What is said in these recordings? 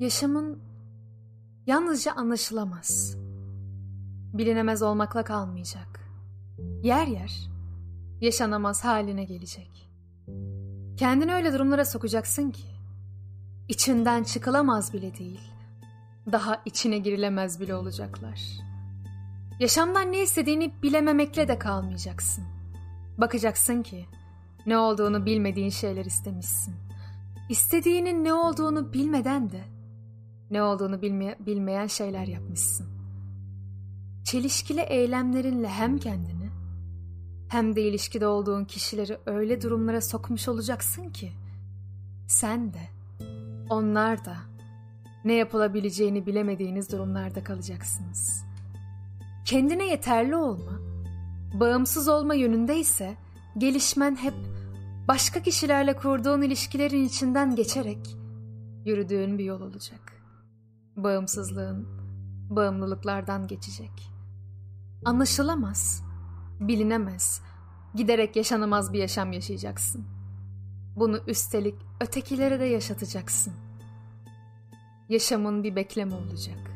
Yaşamın yalnızca anlaşılamaz. Bilinemez olmakla kalmayacak. Yer yer yaşanamaz haline gelecek. Kendini öyle durumlara sokacaksın ki içinden çıkılamaz bile değil. Daha içine girilemez bile olacaklar. Yaşamdan ne istediğini bilememekle de kalmayacaksın. Bakacaksın ki ne olduğunu bilmediğin şeyler istemişsin. İstediğinin ne olduğunu bilmeden de ne olduğunu bilmeye, bilmeyen şeyler yapmışsın. Çelişkili eylemlerinle hem kendini hem de ilişkide olduğun kişileri öyle durumlara sokmuş olacaksın ki sen de onlar da ne yapılabileceğini bilemediğiniz durumlarda kalacaksınız. Kendine yeterli olma, bağımsız olma yönünde ise gelişmen hep başka kişilerle kurduğun ilişkilerin içinden geçerek yürüdüğün bir yol olacak. Bağımsızlığın bağımlılıklardan geçecek. Anlaşılamaz, bilinemez, giderek yaşanamaz bir yaşam yaşayacaksın. Bunu üstelik ötekilere de yaşatacaksın. Yaşamın bir bekleme olacak.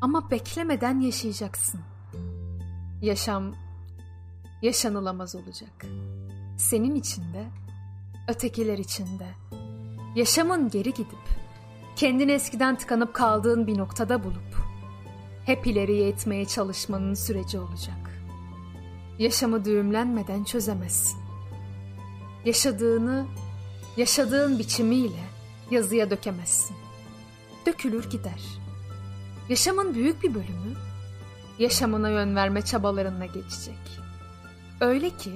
Ama beklemeden yaşayacaksın. Yaşam yaşanılamaz olacak. Senin içinde, ötekiler içinde. Yaşamın geri gidip kendini eskiden tıkanıp kaldığın bir noktada bulup hep ileriye etmeye çalışmanın süreci olacak. Yaşamı düğümlenmeden çözemezsin. Yaşadığını, yaşadığın biçimiyle yazıya dökemezsin. Dökülür gider. Yaşamın büyük bir bölümü yaşamına yön verme çabalarınla geçecek. Öyle ki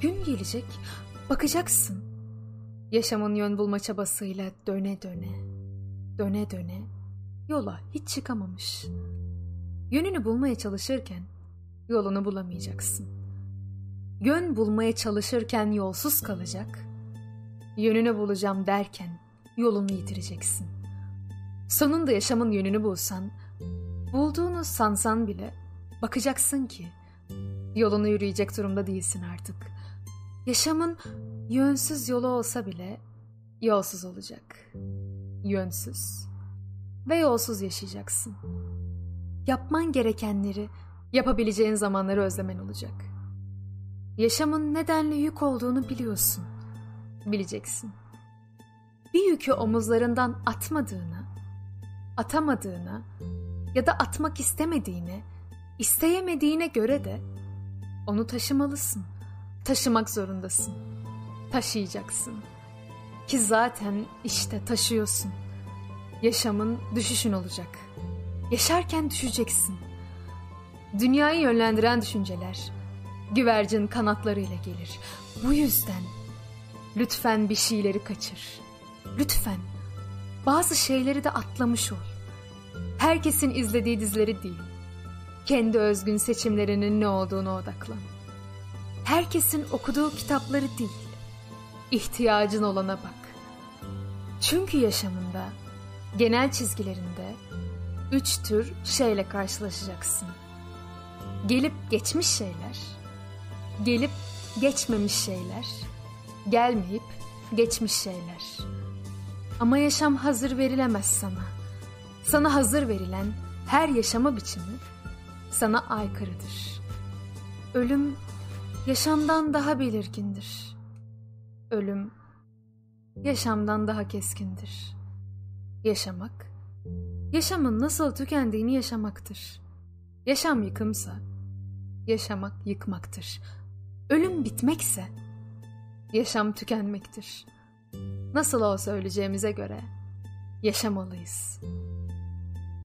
gün gelecek bakacaksın. Yaşamın yön bulma çabasıyla döne döne, döne döne yola hiç çıkamamış. Yönünü bulmaya çalışırken yolunu bulamayacaksın. Yön bulmaya çalışırken yolsuz kalacak. Yönünü bulacağım derken yolunu yitireceksin. Sonunda yaşamın yönünü bulsan, bulduğunu sansan bile bakacaksın ki yolunu yürüyecek durumda değilsin artık. Yaşamın yönsüz yolu olsa bile yolsuz olacak. Yönsüz ve yolsuz yaşayacaksın. Yapman gerekenleri yapabileceğin zamanları özlemen olacak. Yaşamın nedenli yük olduğunu biliyorsun. Bileceksin. Bir yükü omuzlarından atmadığını, atamadığını ya da atmak istemediğini, isteyemediğine göre de onu taşımalısın. Taşımak zorundasın. Taşıyacaksın. Ki zaten işte taşıyorsun. Yaşamın düşüşün olacak. Yaşarken düşeceksin. Dünyayı yönlendiren düşünceler güvercin kanatlarıyla gelir. Bu yüzden lütfen bir şeyleri kaçır. Lütfen bazı şeyleri de atlamış ol. Herkesin izlediği dizileri değil. Kendi özgün seçimlerinin ne olduğunu odaklan. Herkesin okuduğu kitapları değil. İhtiyacın olana bak. Çünkü yaşamında, genel çizgilerinde üç tür şeyle karşılaşacaksın. Gelip geçmiş şeyler, gelip geçmemiş şeyler, gelmeyip geçmiş şeyler. Ama yaşam hazır verilemez sana. Sana hazır verilen her yaşama biçimi sana aykırıdır. Ölüm yaşamdan daha belirgindir. Ölüm yaşamdan daha keskindir. Yaşamak, yaşamın nasıl tükendiğini yaşamaktır. Yaşam yıkımsa, yaşamak yıkmaktır. Ölüm bitmekse, yaşam tükenmektir. Nasıl olsa öleceğimize göre yaşamalıyız.''